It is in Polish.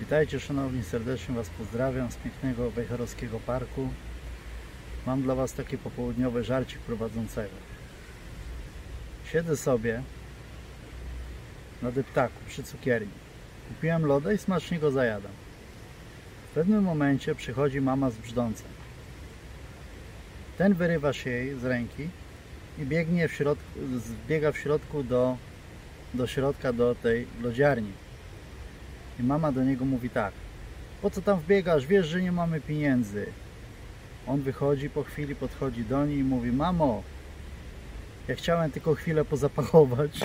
Witajcie szanowni, serdecznie Was pozdrawiam z pięknego Wejherowskiego Parku. Mam dla Was taki popołudniowy żarcik prowadzącego. Siedzę sobie na deptaku przy cukierni. Kupiłem loda i smacznie go zajadam. W pewnym momencie przychodzi mama z brzdącem. Ten wyrywa się jej z ręki i biegnie w środku, biega w środku do, do środka do tej lodziarni. I mama do niego mówi tak. Po co tam wbiegasz? Wiesz, że nie mamy pieniędzy. On wychodzi po chwili, podchodzi do niej i mówi Mamo, ja chciałem tylko chwilę pozapachować.